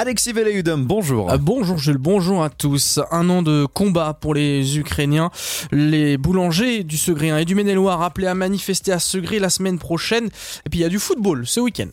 Alexis Veleudum, bonjour. Euh, bonjour Jules, bonjour à tous. Un an de combat pour les Ukrainiens. Les boulangers du Segré et du Maine-et-Loire appelés à manifester à Segré la semaine prochaine. Et puis il y a du football ce week-end.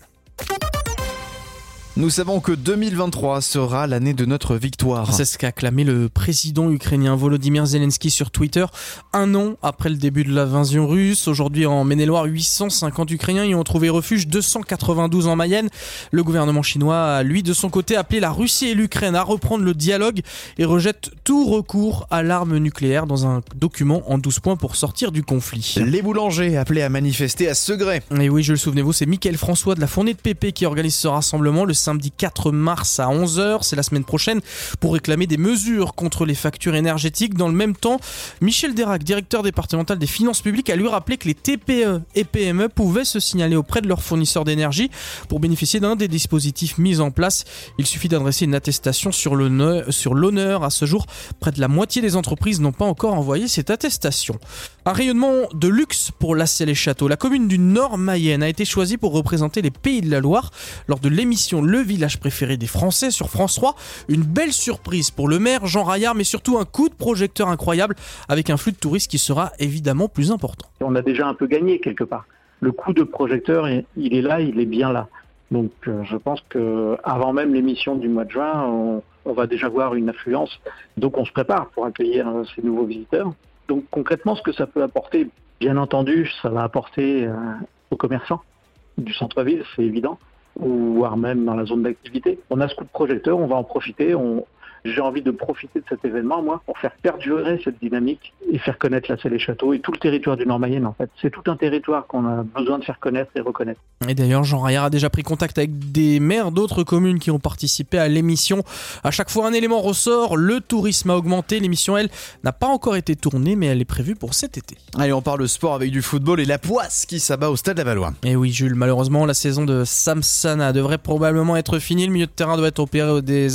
Nous savons que 2023 sera l'année de notre victoire. C'est ce qu'a clamé le président ukrainien Volodymyr Zelensky sur Twitter. Un an après le début de l'invasion russe, aujourd'hui en Maine-et-Loire, 850 Ukrainiens y ont trouvé refuge, 292 en Mayenne. Le gouvernement chinois a, lui, de son côté, appelé la Russie et l'Ukraine à reprendre le dialogue et rejette tout recours à l'arme nucléaire dans un document en 12 points pour sortir du conflit. Les boulangers appelés à manifester à Segré. Et oui, je le souvenez-vous, c'est Michael François de la Fournée de Pépé qui organise ce rassemblement le samedi 4 mars à 11h, c'est la semaine prochaine, pour réclamer des mesures contre les factures énergétiques. Dans le même temps, Michel Dérac, directeur départemental des finances publiques, a lui rappelé que les TPE et PME pouvaient se signaler auprès de leurs fournisseurs d'énergie pour bénéficier d'un des dispositifs mis en place. Il suffit d'adresser une attestation sur l'honneur. À ce jour, près de la moitié des entreprises n'ont pas encore envoyé cette attestation. Un rayonnement de luxe pour lasser les châteaux. La commune du Nord Mayenne a été choisie pour représenter les Pays de la Loire lors de l'émission Le village préféré des Français sur France 3. Une belle surprise pour le maire Jean Raillard, mais surtout un coup de projecteur incroyable avec un flux de touristes qui sera évidemment plus important. On a déjà un peu gagné quelque part. Le coup de projecteur, il est là, il est bien là. Donc euh, je pense que avant même l'émission du mois de juin, on, on, va déjà voir une affluence. Donc on se prépare pour accueillir euh, ces nouveaux visiteurs. Donc concrètement, ce que ça peut apporter, bien entendu, ça va apporter euh, aux commerçants du centre-ville, c'est évident voire même dans la zone d'activité. On a ce coup de projecteur, on va en profiter, on, j'ai envie de profiter de cet événement, moi, pour faire perdurer cette dynamique et faire connaître la Selle et Château et tout le territoire du Nord-Mayenne, en fait. C'est tout un territoire qu'on a besoin de faire connaître et reconnaître. Et d'ailleurs, Jean Raillard a déjà pris contact avec des maires d'autres communes qui ont participé à l'émission. À chaque fois, un élément ressort, le tourisme a augmenté. L'émission, elle, n'a pas encore été tournée, mais elle est prévue pour cet été. Allez, on parle sport avec du football et la poisse qui s'abat au stade Lavallois. Et oui, Jules, malheureusement, la saison de Samsana devrait probablement être finie. Le milieu de terrain doit être opéré des,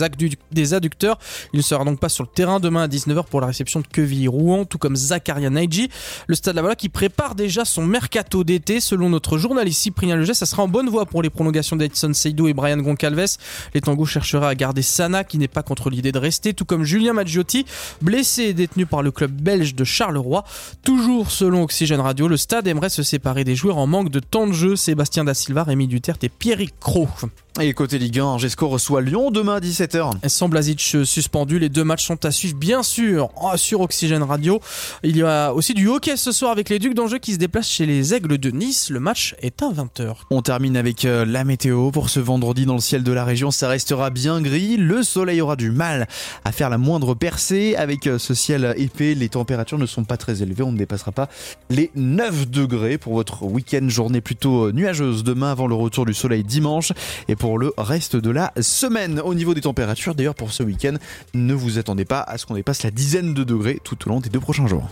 des adducteurs. Il ne sera donc pas sur le terrain demain à 19h pour la réception de Quevilly-Rouen, tout comme Zakaria Naiji. Le Stade Lavallois qui prépare déjà son mercato d'été. Selon notre journaliste Cyprien Leget, ça sera en bonne voie pour les prolongations d'Edson Seydou et Brian Goncalves. Les Tangos chercheraient à garder Sana qui n'est pas contre l'idée de rester, tout comme Julien Maggiotti, blessé et détenu par le club belge de Charleroi. Toujours selon Oxygène Radio, le stade aimerait se séparer des joueurs en manque de temps de jeu. Sébastien Da Silva, Rémi Duterte et Pierrick Cro. Et côté Ligue 1, Angesco reçoit Lyon demain à 17h. Sans Blazic suspendu, les deux matchs sont à suivre bien sûr oh, sur Oxygène Radio. Il y a aussi du hockey ce soir avec les Ducs d'Angers qui se déplacent chez les Aigles de Nice. Le match est à 20h. On termine avec euh, la météo pour ce vendredi dans le ciel de la région. Ça restera bien gris. Le soleil aura du mal à faire la moindre percée. Avec euh, ce ciel épais, les températures ne sont pas très élevées. On ne dépassera pas les 9 degrés pour votre week-end. Journée plutôt euh, nuageuse demain avant le retour du soleil dimanche. Et pour le reste de la semaine. Au niveau des températures, d'ailleurs pour ce week-end, ne vous attendez pas à ce qu'on dépasse la dizaine de degrés tout au long des deux prochains jours.